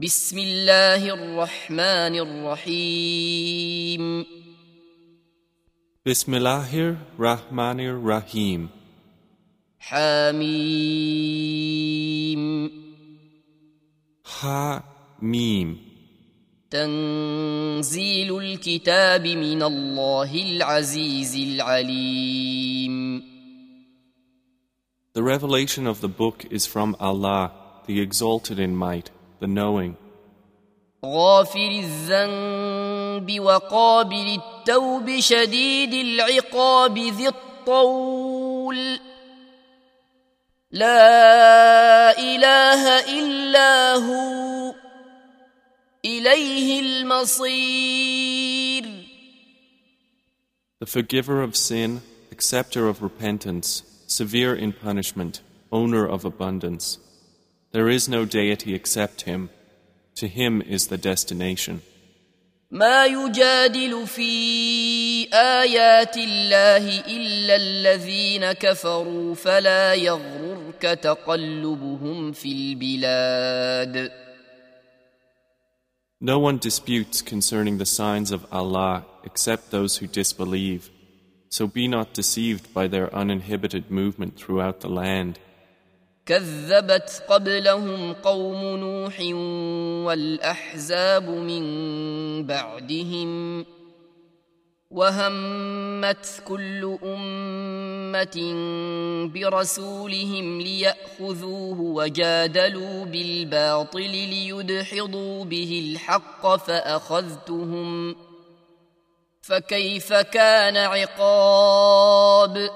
بسم الله الرحمن الرحيم Bismillahir Rahmanir Rahim. حميم Ha Mim. تنزيل الكتاب من الله العزيز العليم The revelation of the book is from Allah, the exalted in might, the knowing, غافر الذنب وقابل التوب شديد العقاب ذي الطول لا اله الا هو اليه المصير the forgiver of sin, acceptor of repentance, severe in punishment, owner of abundance. There is no deity except Him. To Him is the destination. ما يجادل في ايات الله الا الذين كفروا فلا يغررك تقلبهم في البلاد No one disputes concerning the signs of Allah except those who disbelieve. So be not deceived by their uninhibited movement throughout the land. كذبت قبلهم قوم نوح والأحزاب من بعدهم وهمت كل أمة برسولهم ليأخذوه وجادلوا بالباطل ليدحضوا به الحق فأخذتهم فكيف كان عقاب؟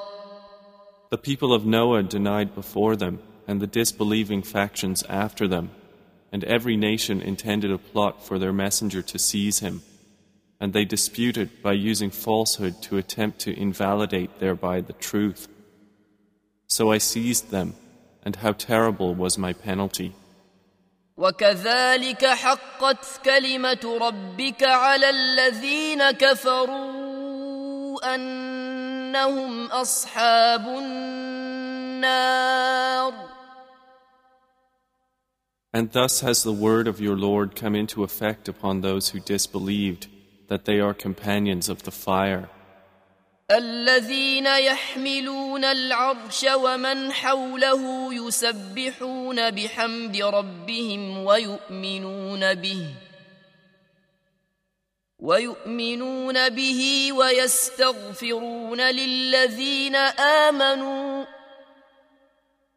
The people of Noah denied before them, and the disbelieving factions after them, and every nation intended a plot for their messenger to seize him, and they disputed by using falsehood to attempt to invalidate thereby the truth. So I seized them, and how terrible was my penalty. وكذلك حقت كلمة ربك على الذين كفروا أنهم أصحاب النار And thus has the word of your Lord come into effect upon those who disbelieved, that they are companions of the fire. الذين يحملون العرش ومن حوله يسبحون بحمد ربهم ويؤمنون به ويؤمنون به ويستغفرون للذين آمنوا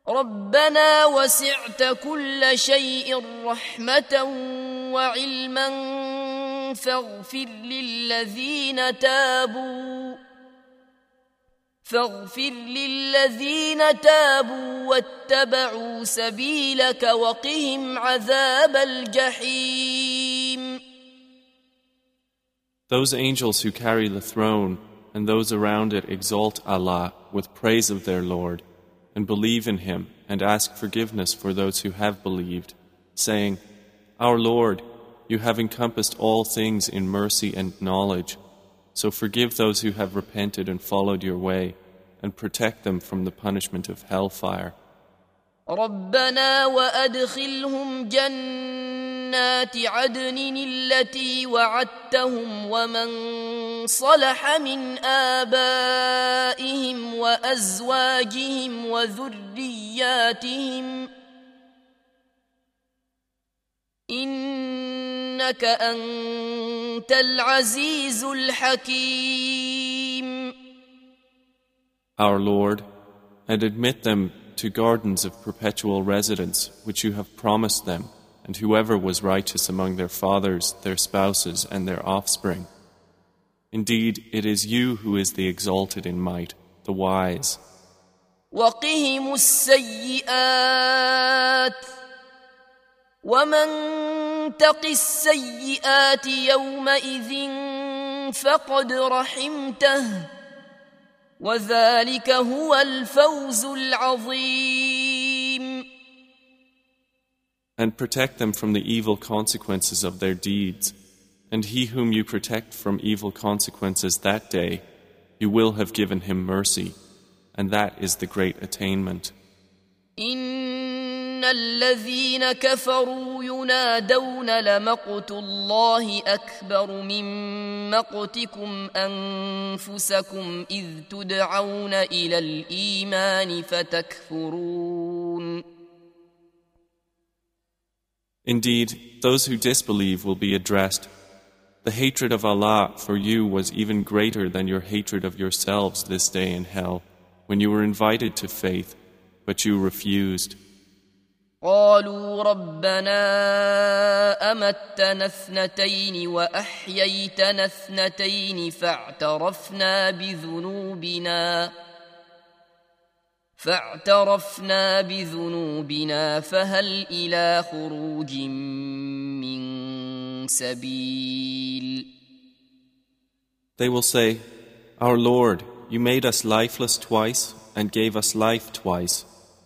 ربنا وسعت كل شيء رحمة وعلما فاغفر للذين تابوا فاغفر للذين تابوا واتبعوا سبيلك وقهم عذاب الجحيم. Those angels who carry the throne and those around it exalt Allah with praise of their Lord. And believe in Him and ask forgiveness for those who have believed, saying, Our Lord, you have encompassed all things in mercy and knowledge, so forgive those who have repented and followed your way and protect them from the punishment of hellfire. ربنا وأدخلهم جنات عدن التي وعدتهم ومن صلح من آبائهم وأزواجهم وذرياتهم إنك أنت العزيز الحكيم. Our Lord, and admit them to gardens of perpetual residence which you have promised them, and whoever was righteous among their fathers, their spouses, and their offspring. Indeed, it is you who is the exalted in might, the wise. وقهم السيئات ومن تق السيئات يومئذ فقد رحمته وذلك هو الفوز العظيم And protect them from the evil consequences of their deeds. And he whom you protect from evil consequences that day, you will have given him mercy. And that is the great attainment. إن ان الذين كفروا ينادون لمقت الله اكبر من مقتكم انفسكم اذ تدعون الى الايمان فتكفرون Indeed, those who disbelieve will be addressed. The hatred of Allah for you was even greater than your hatred of yourselves this day in hell, when you were invited to faith, but you refused. قالوا ربنا أمتنا اثنتين وأحييتنا اثنتين فاعترفنا بذنوبنا فاعترفنا بذنوبنا فهل إلى خروج من سبيل؟ They will say, Our Lord, you made us lifeless twice and gave us life twice,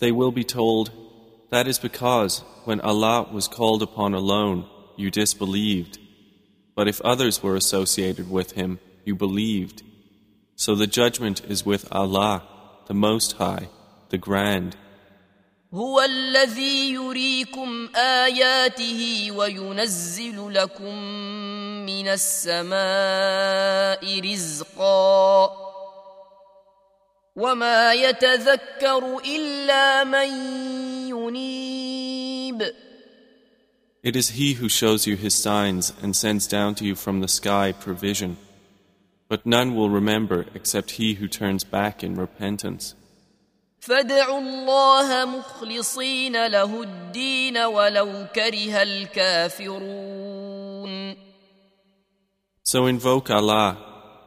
They will be told, That is because when Allah was called upon alone, you disbelieved. But if others were associated with Him, you believed. So the judgment is with Allah, the Most High, the Grand. هو الذي يريكم اياته وينزل لكم من السماء رزقا وما يتذكر الا من ينيب It is He who shows you His signs and sends down to you from the sky provision. But none will remember except he who turns back in repentance. فادعوا الله مخلصين له الدين ولو كره الكافرون So invoke Allah,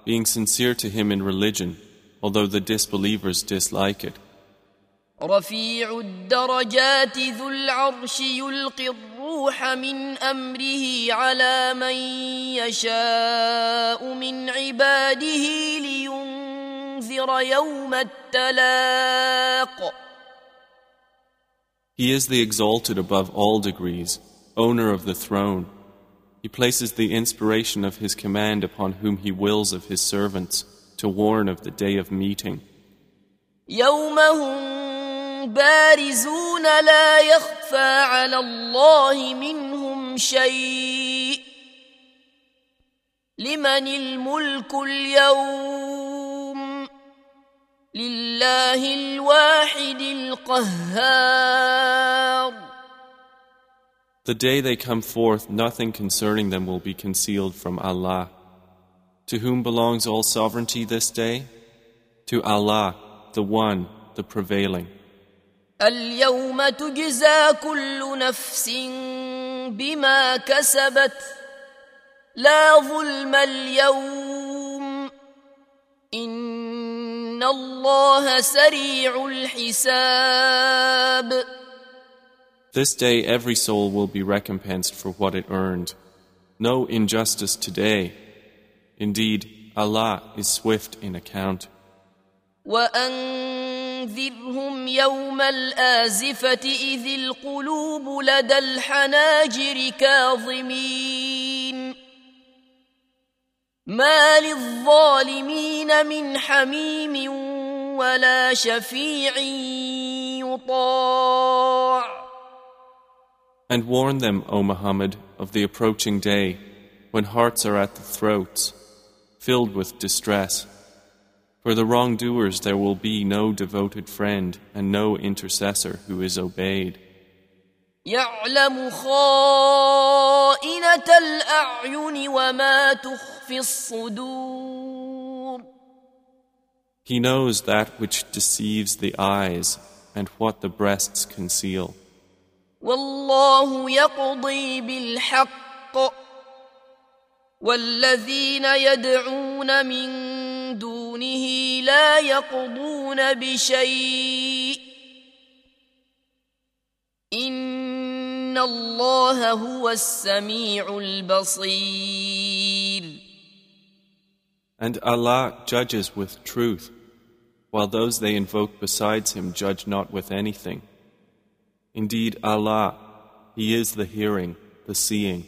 being sincere to Him in religion, although the disbelievers dislike it. رفيع الدرجات ذو العرش يلقي الروح من امره على من يشاء من عباده لينذر يوم التلاق He is the exalted above all degrees, owner of the throne. He places the inspiration of His command upon whom He wills of His servants to warn of the day of meeting. يوم هم بارزون لا يخفى على الله منهم شيء لمن الملك اليوم لله الواحد القهار The day they come forth, nothing concerning them will be concealed from Allah. To whom belongs all sovereignty this day? To Allah, the One, the Prevailing. اليوم تجزى كل نفس بما كسبت لا ظلم اليوم ان الله سريع الحساب This day every soul will be recompensed for what it earned. No injustice today. Indeed, Allah is swift in account. وانذرهم يوم الازفه اذ القلوب لدى الحناجر كاظمين ما للظالمين من حميم ولا شفيع يطاع And warn them, O Muhammad, of the approaching day, when hearts are at the throats, filled with distress. For the wrongdoers there will be no devoted friend and no intercessor who is obeyed. يعلم خائنة الأعين وما تخفي الصدور He knows that which deceives the eyes and what the breasts conceal. والله يقضي بالحق والذين يدعون من دونه لا يقضون بشيء إن إن الله هو السميع البصير And Allah judges with truth, while those they invoke besides Him judge not with anything. Indeed, Allah, He is the hearing, the seeing.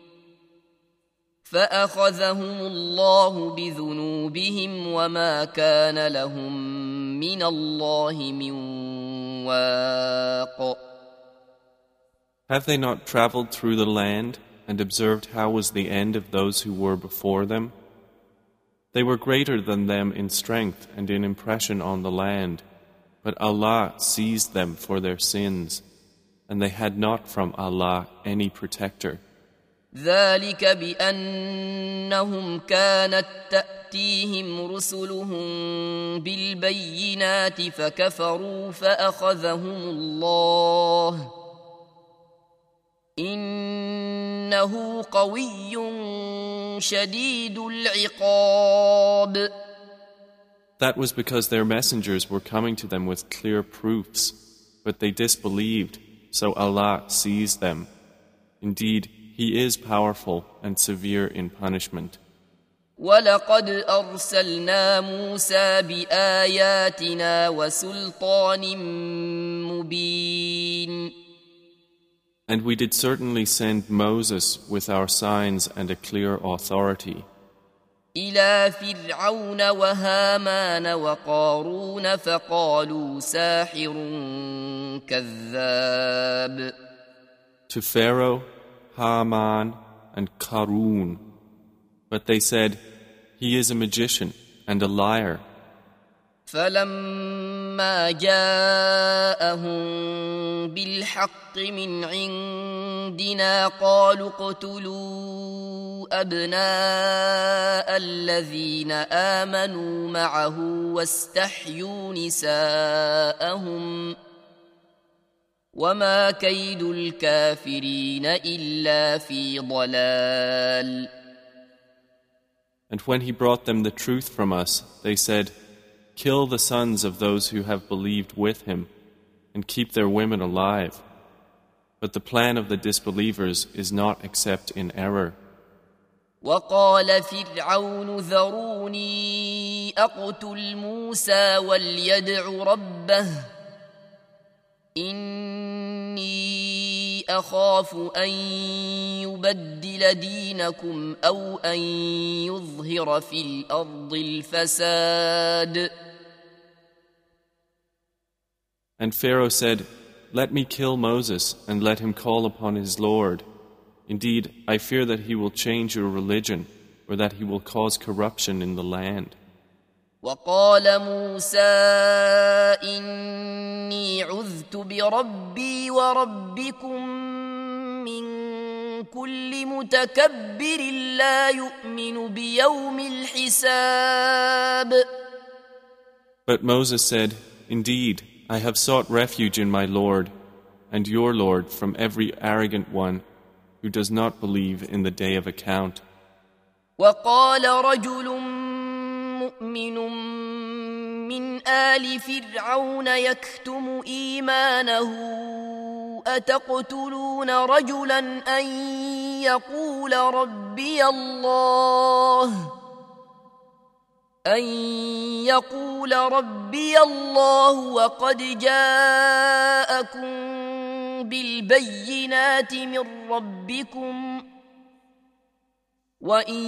فاخذهم الله بذنوبهم وما كان لهم من الله من واق Have they not traveled through the land and observed how was the end of those who were before them? They were greater than them in strength and in impression on the land, but Allah seized them for their sins, and they had not from Allah any protector. ذلك بانهم كانت تاتيهم رسلهم بالبينات فكفروا فاخذهم الله انه قوي شديد العقاب That was because their messengers were coming to them with clear proofs, but they disbelieved, so Allah seized them. Indeed, He is powerful and severe in punishment. ولقد أرسلنا موسى بآياتنا وسلطان مبين And we did certainly send Moses with our signs and a clear authority. إلى فرعون وهامان وقارون فقالوا ساحر كذاب To Pharaoh Haman, and Karun. But they said, He is a magician and a liar. فلما جاءهم بالحق من عندنا قالوا اقتلوا ابناء الذين امنوا معه واستحيوا نساءهم وما كيد الكافرين إلا في ضلال And when he brought them the truth from us, they said, Kill the sons of those who have believed with him, and keep their women alive. But the plan of the disbelievers is not except in error. وقال فرعون ذروني أقتل موسى وليدع ربه إني أخاف أن يبدل دينكم أو أن يظهر في الأرض الفساد. And Pharaoh said, Let me kill Moses and let him call upon his Lord. Indeed, I fear that he will change your religion or that he will cause corruption in the land. وقال موسى إني عذت بربي وربكم من كل متكبر لا يؤمن بيوم الحساب But Moses said, Indeed, I have sought refuge in my Lord and your Lord from every arrogant one who does not believe in the day of account. وقال رجل مؤمن من آل فرعون يكتم إيمانه. أتقتلون رجلا أن يقول ربي الله؟ أن يقول ربي الله وقد جاءكم بالبينات من ربكم. وإن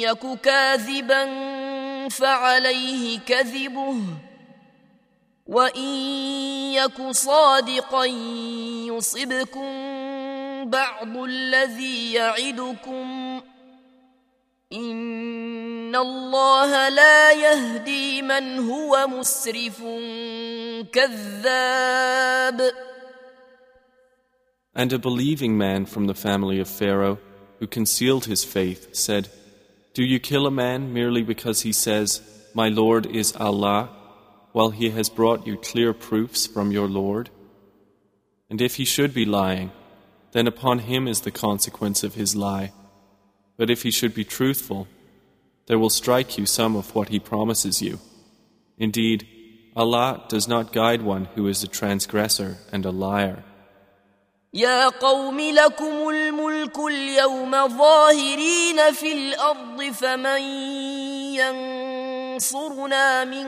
يك كاذبا فعليه كذبه وان يك صادقا يصبكم بعض الذي يعدكم ان الله لا يهدي من هو مسرف كذاب And a believing man from the family of Pharaoh, who concealed his faith, said, Do you kill a man merely because he says, My Lord is Allah, while he has brought you clear proofs from your Lord? And if he should be lying, then upon him is the consequence of his lie. But if he should be truthful, there will strike you some of what he promises you. Indeed, Allah does not guide one who is a transgressor and a liar. يا قوم لكم الملك اليوم ظاهرين في الأرض فمن ينصرنا من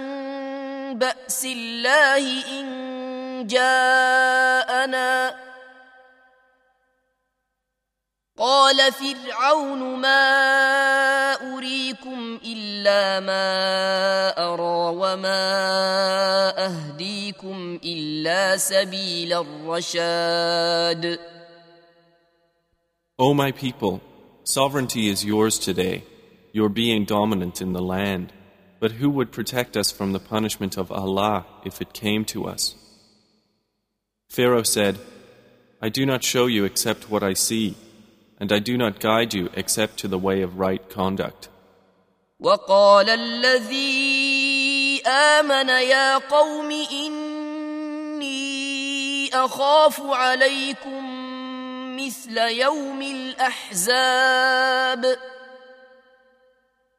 بأس الله إن جاءنا قال فرعون ما اريكم الا ما ارى وما اهديكم الا سبيل الرشاد O my people, sovereignty is yours today, your being dominant in the land. But who would protect us from the punishment of Allah if it came to us? Pharaoh said, I do not show you except what I see, and I do not guide you except to the way of right conduct. وقال الذي آمن يا قوم إني أخاف عليكم مثل يوم الأحزاب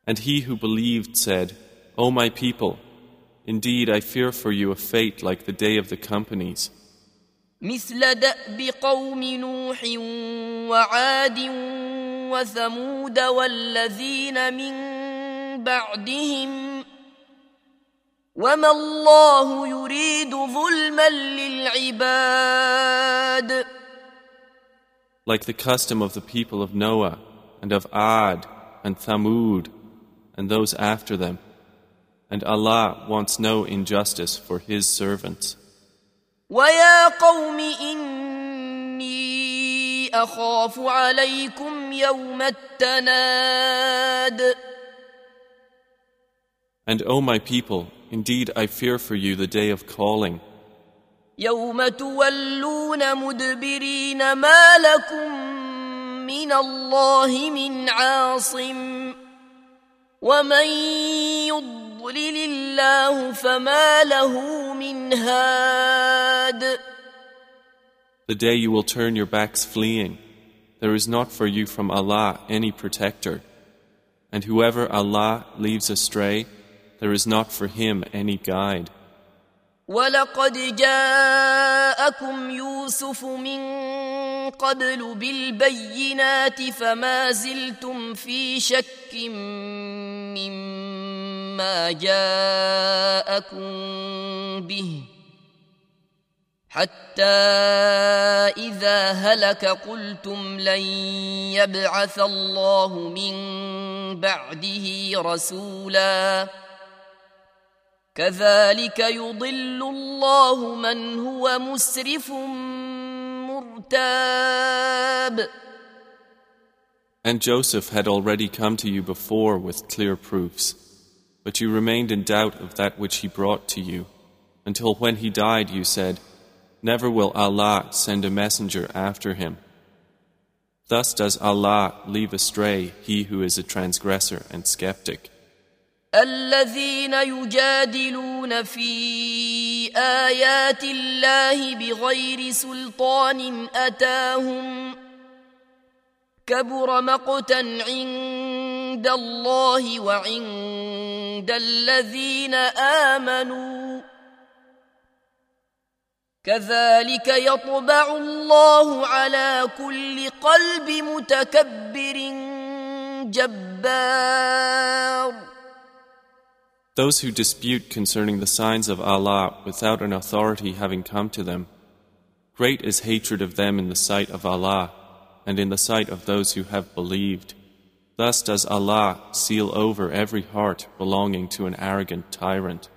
And he who believed said, O my people, indeed I fear for you a fate like the day of the companies. مثل دأب قوم نوح وعاد وثمود والذين من بعدهم وما الله يريد ظلما للعباد Like the custom of the people of Noah and of Ad and Thamud and those after them. And Allah wants no injustice for His servants. ويا قوم إني أخاف عليكم يوم التناد. And O my people, indeed I fear for you the day of calling, يوم تولون مدبرين ما لكم من الله من عاصم. ومن يضلل الله فما له من هاد the day you will turn your backs fleeing. There is not for you from Allah any protector. And whoever Allah leaves astray, there is not for him any guide. ولقد جاءكم يوسف من قبل بالبينات فما زلتم في شك مما جاءكم به حتى إذا هلك قلتم لن يبعث الله من بعده رسولا كذلك يضل الله من هو مسرف مرتاب. And Joseph had already come to you before with clear proofs, but you remained in doubt of that which he brought to you, until when he died you said, Never will Allah send a messenger after him. Thus does Allah leave astray he who is a transgressor and skeptic. الذين يجادلون في آيات الله بغير سلطان أتاهم كبر مقتا عند الله وعند الذين آمنوا كذلك يطبع الله على كل قلب متكبر جبار Those who dispute concerning the signs of Allah without an authority having come to them, great is hatred of them in the sight of Allah and in the sight of those who have believed. Thus does Allah seal over every heart belonging to an arrogant tyrant.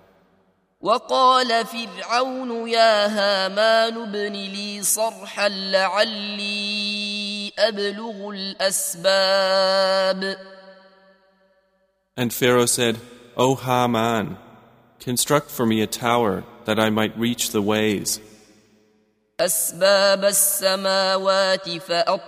وقال فرعون يا هامان ابن لي صرحا لعلي أبلغ الأسباب And Pharaoh said, O Haman, construct for me a tower that I might reach the ways, أسباب السماوات فأطلع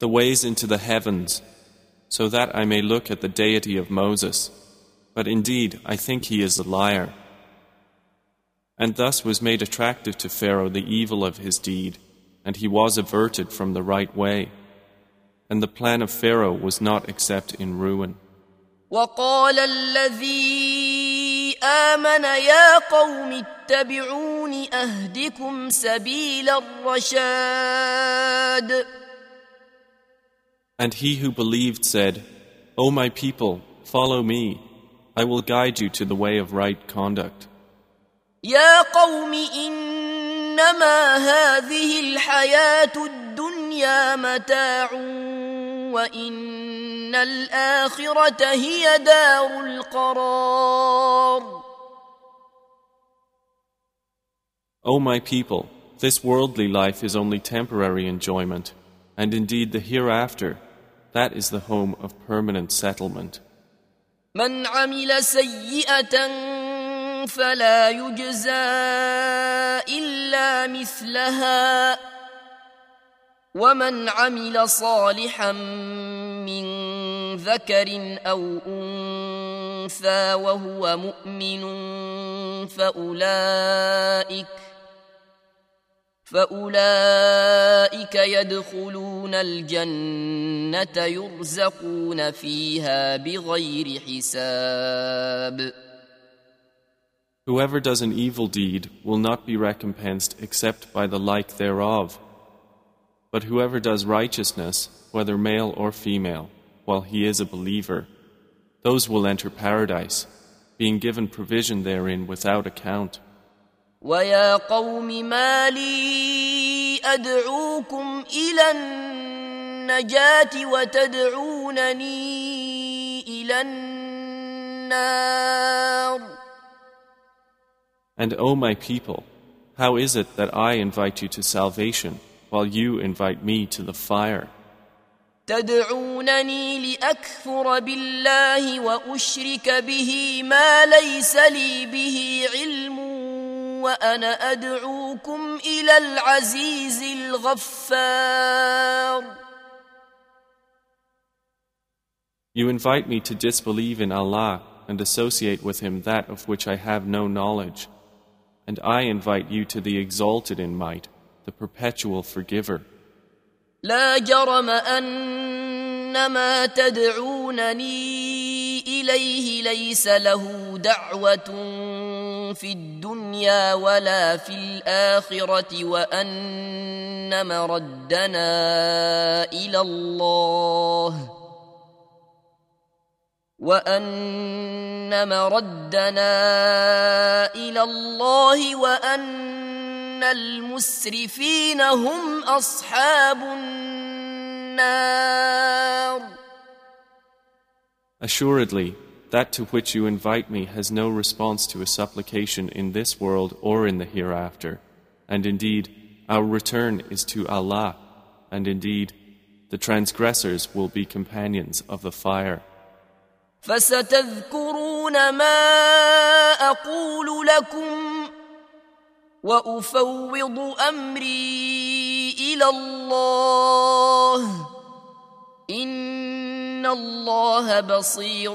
The ways into the heavens, so that I may look at the deity of Moses. But indeed, I think he is a liar. And thus was made attractive to Pharaoh the evil of his deed, and he was averted from the right way. And the plan of Pharaoh was not except in ruin. وقال الذي آمن يا قوم اتبعون أهدكم سبيل الرشاد And he who believed said, O my people, follow me. I will guide you to the way of right conduct. يا قوم إنما هذه الحياة الدنيا متاع وإن الآخرة هي دار القرار O my people, this worldly life is only temporary enjoyment, and indeed the hereafter, that is the home of permanent settlement. من عمل سيئة فلا يجزى إلا مثلها ومن عمل صالحا من ذكر أو أنثى وهو مؤمن فأولئك فأولئك يدخلون الجنة يرزقون فيها بغير حساب Whoever does an evil deed will not be recompensed except by the like thereof. But whoever does righteousness, whether male or female, while he is a believer, those will enter paradise, being given provision therein without account. ويا قوم ما لي أدعوكم إلى النجاة وتدعونني إلى النار And O my people, how is it that I invite you to salvation while you invite me to the fire? تدعونني لأكفر بالله وأشرك به ما ليس لي به علم وأنا أدعوكم إلى العزيز الغفار You invite me to disbelieve in Allah and associate with Him that of which I have no knowledge. And I invite you to the exalted in might, the perpetual forgiver. لا جرم أن ما تدعونني إليه ليس له دعوة في الدنيا ولا في الآخرة وأن مردنا إلى الله وأن مردنا إلى الله وأن المسرفين هم أصحاب النار Assuredly, that to which you invite me has no response to a supplication in this world or in the hereafter. And indeed, our return is to Allah. And indeed, the transgressors will be companions of the fire. فستذكرون ما أقول لكم وأفوض أمري إلى الله إن الله بصير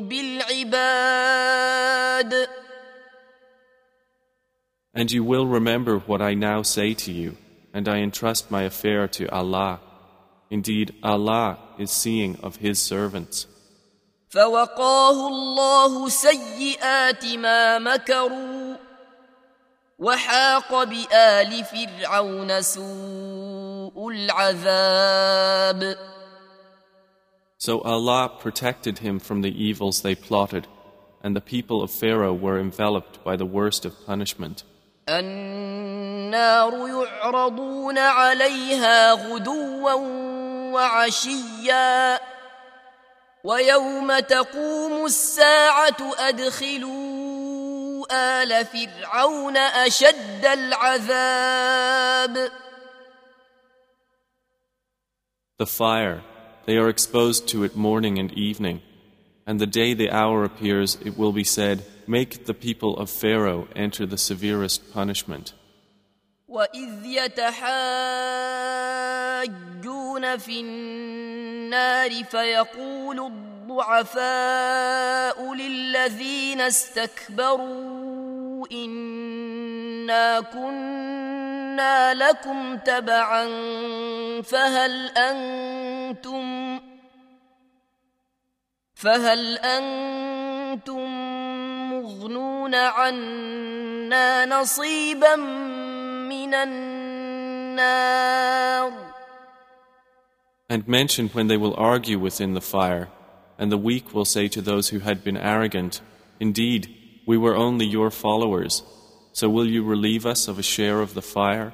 بالعباد And you will remember what I now say to you, and I entrust my affair to Allah. Indeed, Allah is seeing of His servants. فوقاه الله سيئات ما مكروا وحاق بآل فرعون سوء العذاب So Allah protected him from the evils they plotted, and the people of Pharaoh were enveloped by the worst of punishment. النار يعرضون عليها غدوا وعشيا ويوم تقوم الساعه ادخلوا ال فرعون اشد العذاب The fire, they are exposed to it morning and evening. And the day the hour appears, it will be said, Make the people of Pharaoh enter the severest punishment. وإذ يتحاجون في النار فيقول الضعفاء للذين استكبروا إنا كنا لكم تبعا فهل أنتم فهل أنتم مغنون عنا نصيبا من النار And mention when they will argue within the fire, and the weak will say to those who had been arrogant, Indeed, we were only your followers, so will you relieve us of a share of the fire?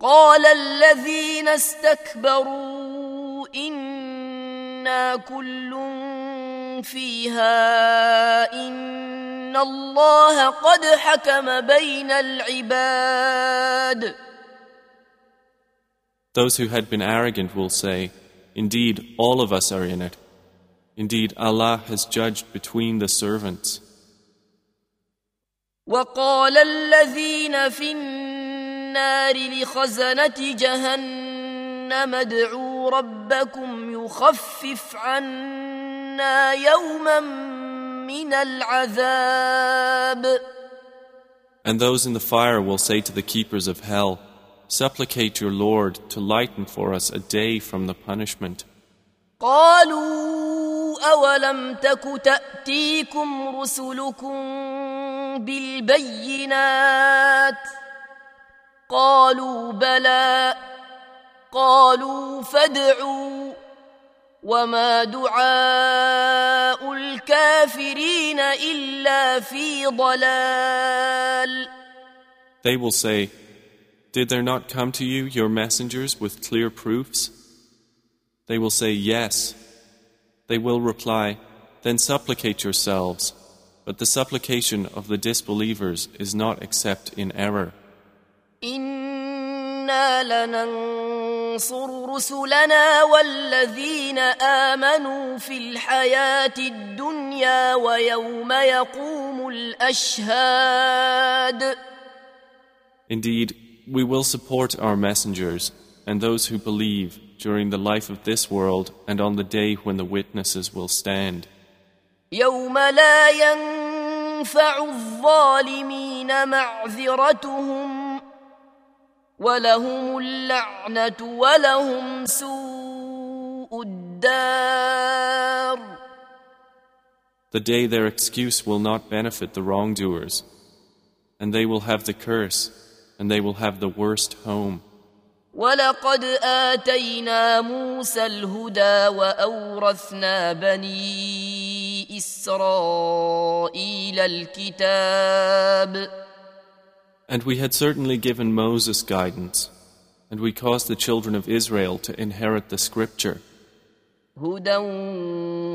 قال الذين استكبروا إنا كل فيها إن الله قد حكم بين العباد Those who had been arrogant will say, Indeed, all of us are in it. Indeed, Allah has judged between the servants. وقال الذين في النار لخزنة جهنم ادعوا ربكم يخفف عنا يوما من العذاب And those in the fire will say to the keepers of hell, Supplicate your Lord to lighten for us a day from the punishment. قالوا أولم تك تأتيكم رسلكم بالبينات قالوا بلى قالوا فادعوا وما دعاء الكافرين إلا في ضلال They will say, Did there not come to you your messengers with clear proofs? They will say, Yes. They will reply, Then supplicate yourselves. But the supplication of the disbelievers is not except in error. إنا لننصر رسلنا والذين آمنوا في الحياة الدنيا ويوم يقوم الأشهاد Indeed, we will support our messengers and those who believe during the life of this world and on the day when the witnesses will stand. يوم لا ينفع الظالمين معذرتهم ولهم اللعنة ولهم سوء الدار The day their excuse will not benefit the wrongdoers, and they will have the curse, and they will have the worst home. ولقد آتينا موسى الهدى وأورثنا بني إسرائيل الكتاب And we had certainly given Moses guidance, and we caused the children of Israel to inherit the scripture, هدى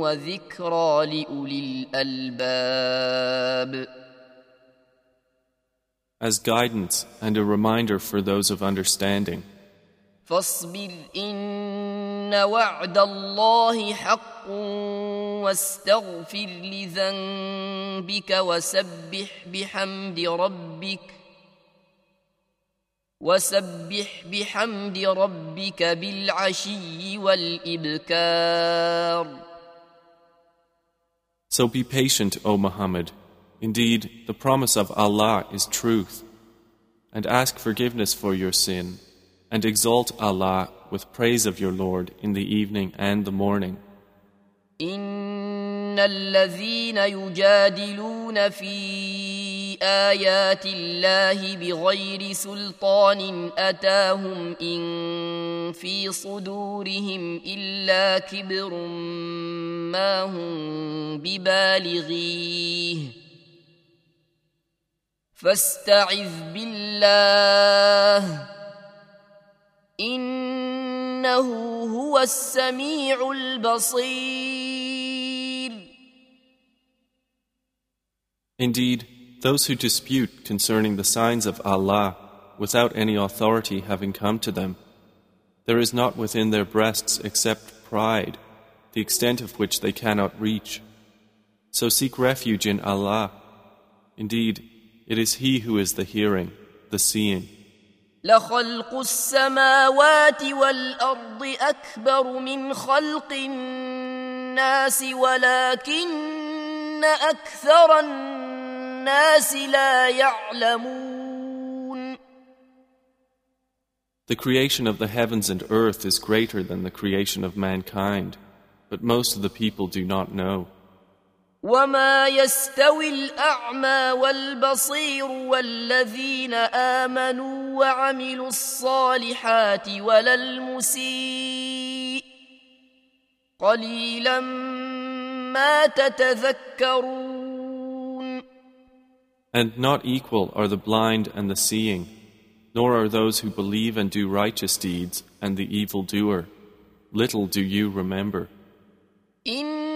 وذكرى لأولي الألباب as guidance and a reminder for those of understanding. فاصبر إن وعد الله حق واستغفر لذنبك وسبح بحمد ربك وسبح بحمد ربك بالعشي والإبكار So be patient, O Muhammad. Indeed, the promise of Allah is truth. And ask forgiveness for your sin, And exalt Allah with praise of your Lord in the evening and the morning. إن الذين يجادلون في آيات الله بغير سلطان أتاهم إن في صدورهم إلا كبر ما هم ببالغيه فاستعذ بالله إنه هو السميع البصير Indeed, those who dispute concerning the signs of Allah without any authority having come to them, there is not within their breasts except pride, the extent of which they cannot reach. So seek refuge in Allah. Indeed, it is He who is the hearing, the seeing. لخلق السماوات والأرض أكبر من خلق الناس ولكن أكثر الناس لا يعلمون The creation of the heavens and earth is greater than the creation of mankind, but most of the people do not know. وما يستوي الأعمى والبصير والذين آمنوا وعملوا الصالحات ولا المسيء قليلا ما تتذكرون And not equal are the blind and the seeing, nor are those who believe and do righteous deeds and the evil doer. Little do you remember. إن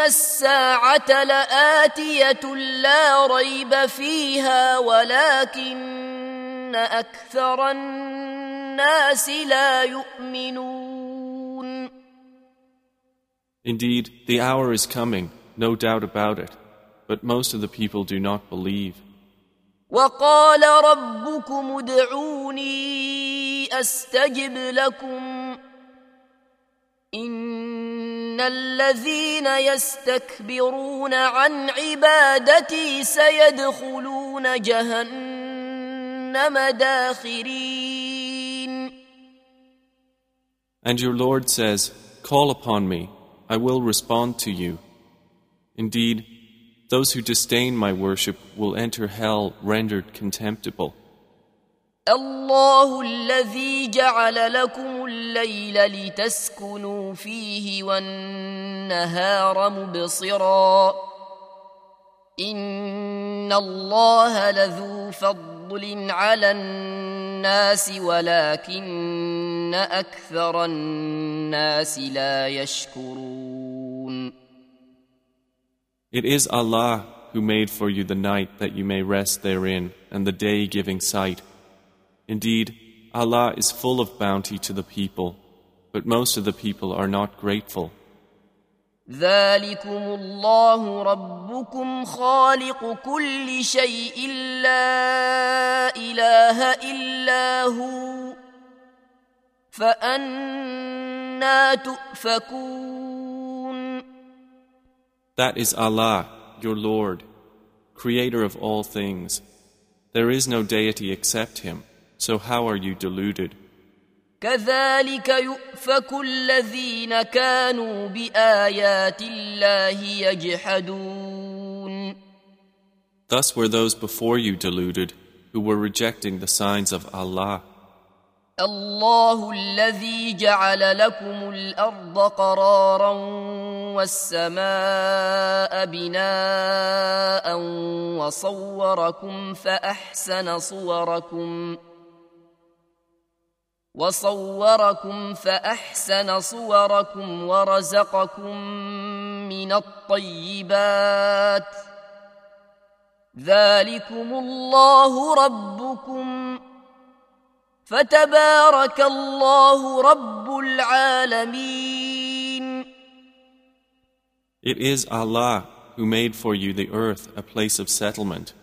الساعة لآتية لا ريب فيها ولكن أكثر الناس لا يؤمنون Indeed, the hour is coming, no doubt about it, but most of the people do not believe. وقال ربكم ادعوني أستجب لكم إن الذين يستكبرون عن عبادتي سيدخلون جهنم داخرين And your Lord says, Call upon me, I will respond to you. Indeed, those who disdain my worship will enter hell rendered contemptible. الله الذي جعل لكم الليل لتسكنوا فيه والنهار مبصرا إن الله لذو فضل على الناس ولكن أكثر الناس لا يشكرون It is Allah who made for you the night that you may rest therein, and the day giving sight. Indeed, Allah is full of bounty to the people, but most of the people are not grateful. ذلكم الله ربكم خالق كل شيء لا اله الا هو فانا تؤفكون That is Allah, your Lord, creator of all things. There is no deity except Him, so how are you deluded? كذلك يؤفك الذين كانوا بايات الله يجحدون Thus were those before you deluded, who were rejecting the signs of Allah. الله الذي جعل لكم الارض قرارا والسماء بناء وصوركم فاحسن صوركم وصوركم فاحسن صوركم ورزقكم من الطيبات ذلكم الله ربكم فتبارك الله رب العالمين It is Allah who made for you the earth a place of settlement,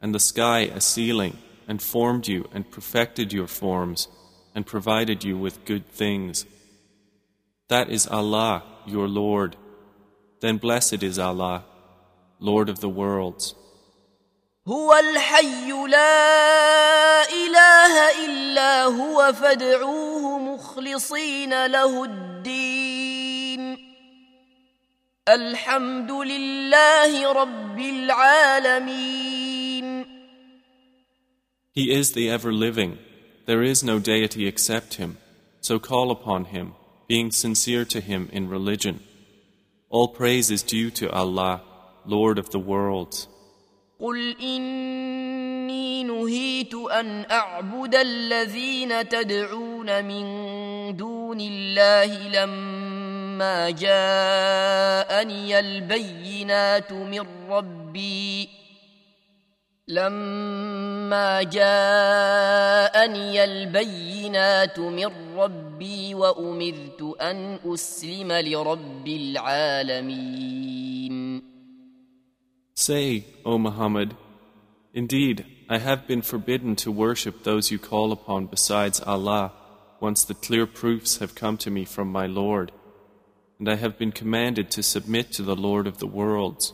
and the sky a ceiling, and formed you and perfected your forms, and provided you with good things. That is Allah, your Lord. Then blessed is Allah, Lord of the worlds. هو الحي لا اله الا هو فادعوه مخلصين له الدين الحمد لله رب العالمين He is the ever living. There is no deity except Him. So call upon Him, being sincere to Him in religion. All praise is due to Allah, Lord of the worlds. قل إني نهيت أن أعبد الذين تدعون من دون الله لما جاءني البينات من ربي لما جاءني البينات من ربي وأمرت أن أسلم لرب العالمين Say, O Muhammad, indeed, I have been forbidden to worship those you call upon besides Allah once the clear proofs have come to me from my Lord, and I have been commanded to submit to the Lord of the worlds.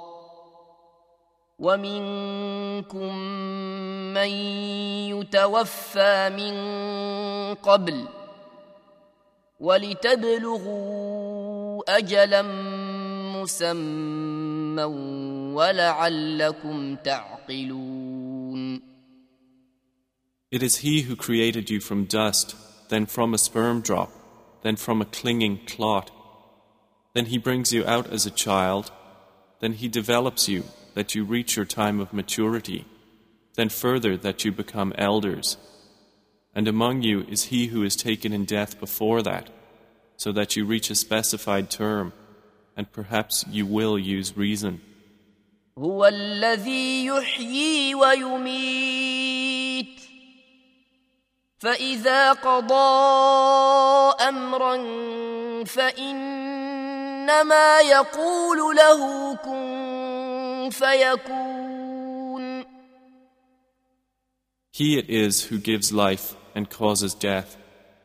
ومنكم من يتوفى من قبل ولتبلغوا أجلا مسمى ولعلكم تعقلون It is He who created you from dust, then from a sperm drop, then from a clinging clot. Then He brings you out as a child, then He develops you that you reach your time of maturity, then further that you become elders. And among you is he who is taken in death before that, so that you reach a specified term, and perhaps you will use reason. هو الذي يحيي ويميت فإذا قضى أمرا فإنما يقول له كن فيكون He it is who gives life and causes death,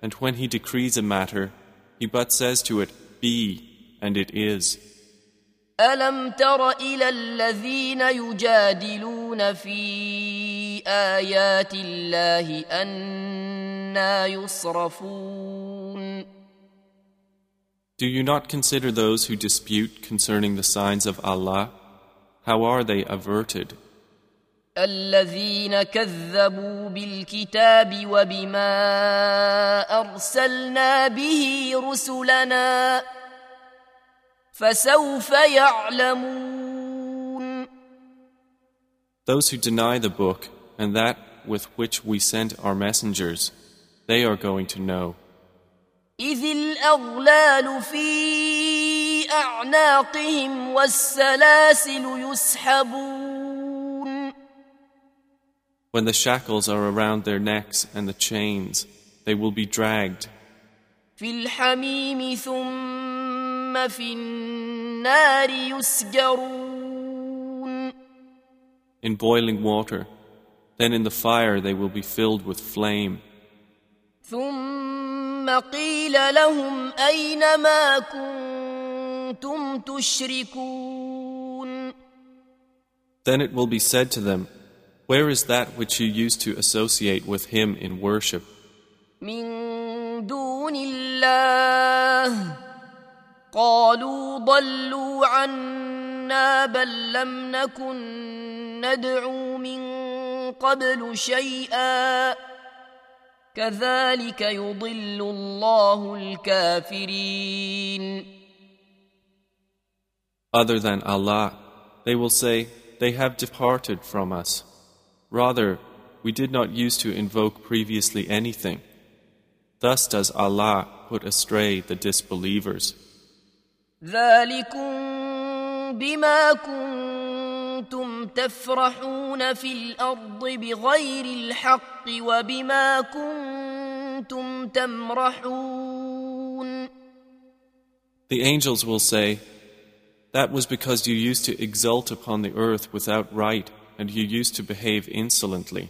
and when he decrees a matter, he but says to it, Be, and it is. ألم تر إلى الذين يجادلون في آيات الله أنا يصرفون Do you not consider those who dispute concerning the signs of Allah? How are they averted? الذين كذبوا بالكتاب وبما أرسلنا به رسلنا فسوف يعلمون Those who deny the book and that with which we sent our messengers, they are going to know. إذ الأغلال في أعناقهم والسلاسل يسحبون When the shackles are around their necks and the chains, they will be dragged في الحميم ثم في النار يسجرون in boiling water. Then in the fire they will be filled with flame. ثم قيل لهم أين ما كنتم تشركون Then it will be said to them, Where is that which you used to associate with him in worship? من دون الله قالوا ضلوا عنا بل لم نكن ندعو من قبل شيئا كذلك يضل الله الكافرين Other than Allah, they will say, They have departed from us. Rather, we did not use to invoke previously anything. Thus does Allah put astray the disbelievers. ذلكم بما كنتم تفرحون في الارض بغير الحق وبما كنتم تمرحون The angels will say, That was because you used to exult upon the earth without right, and you used to behave insolently.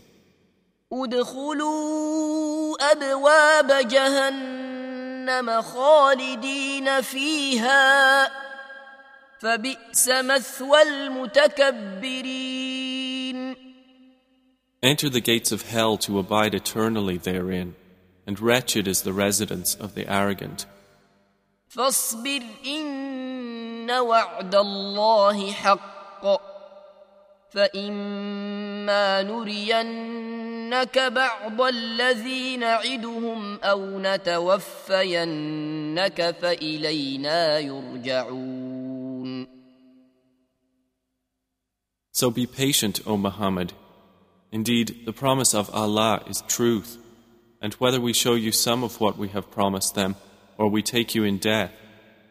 ادخلوا ابواب جهنم خالدين فيها فبئس مثوى المتكبرين Enter the gates of hell to abide eternally therein, and wretched is the residence of the arrogant. فاصبر إن وعد الله حق فإما نرينك بعض الذي نعدهم أو نتوفينك فإلينا يرجعون So be patient, O Muhammad. Indeed, the promise of Allah is truth, and whether we show you some of what we have promised them, or we take you in death,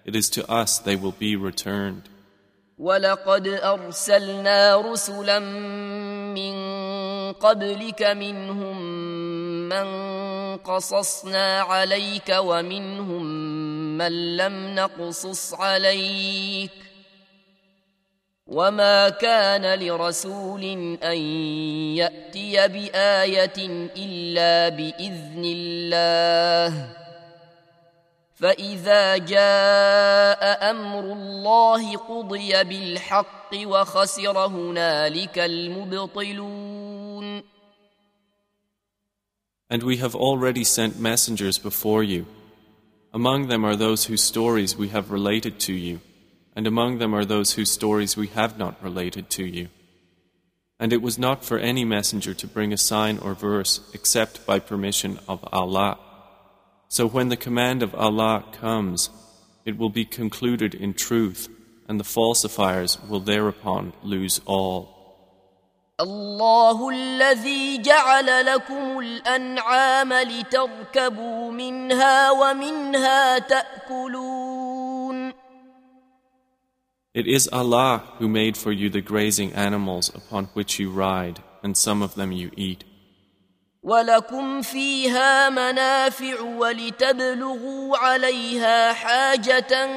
it is to us they will be returned. ولقد أرسلنا رسلا من قبلك منهم من قصصنا عليك ومنهم من لم نقصص عليك وما كان لرسول أن يأتي بآية إلا بإذن الله فإذا جاء أمر الله قضي بالحق وخسر هنالك المبطلون And we have already sent messengers before you. Among them are those whose stories we have related to you, and among them are those whose stories we have not related to you. And it was not for any messenger to bring a sign or verse except by permission of Allah. So when the command of Allah comes, it will be concluded in truth, and the falsifiers will thereupon lose all. الله الذي جعل لكم الأنعام لتركبوا منها ومنها تأكلون It is Allah who made for you the grazing animals upon which you ride, and some of them you eat. ولكم فيها منافع ولتبلغوا عليها حاجة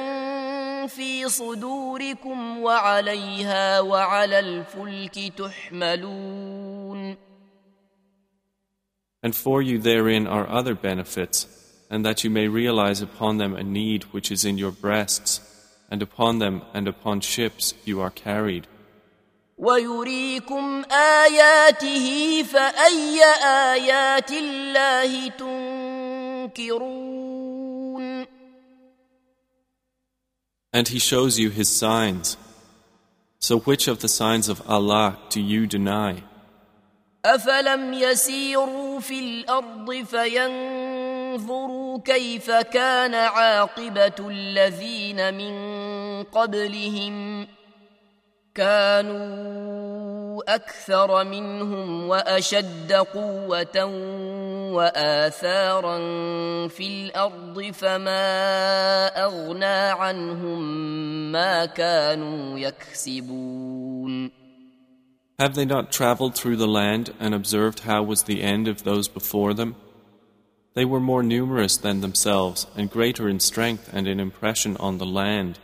في صدوركم وعليها وعلى الفلك تحملون And for you therein are other benefits, and that you may realize upon them a need which is in your breasts, and upon them and upon ships you are carried. ويريكم آياته فأي آيات الله تنكرون And He shows you His signs. So which of the signs of Allah do you deny? أفلم يسيروا في الأرض فينظروا كيف كان عاقبة الذين من قبلهم ۖ كانوا اكثر منهم واشد قوه واثارا في الارض فما اغنى عنهم ما كانوا يكسبون Have they not traveled through the land and observed how was the end of those before them? They were more numerous than themselves and greater in strength and in impression on the land.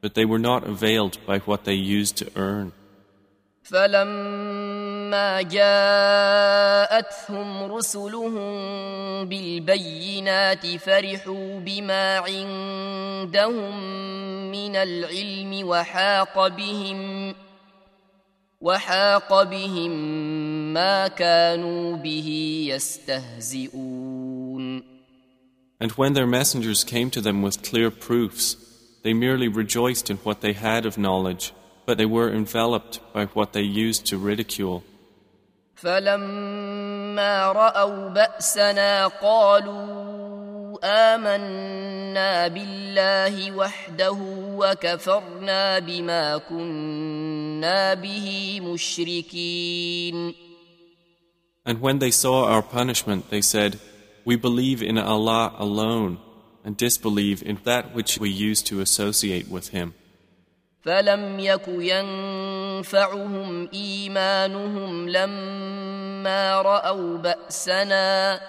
but they were not availed by what they used to earn. فلما جاءتهم رسلهم بالبينات فرحوا بما عندهم من العلم وحاق بهم وحاق بهم ما كانوا به يستهزئون And when their messengers came to them with clear proofs, they merely rejoiced in what they had of knowledge, but they were enveloped by what they used to ridicule. فلما رأوا بأسنا قالوا آمنا بالله وحده وكفرنا بما كنا به مشركين. And when they saw our punishment, they said, We believe in Allah alone and disbelieve in that which we used to associate with him. فلم يك ينفعهم إيمانهم لما رأوا بأسنا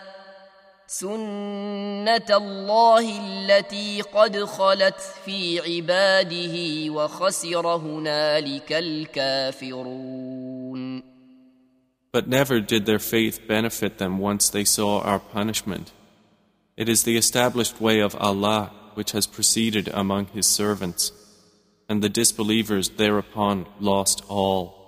سنة الله التي قد خلت في عباده وخسر هنالك الكافرون. But never did their faith benefit them once they saw our punishment. It is the established way of Allah which has proceeded among His servants, and the disbelievers thereupon lost all.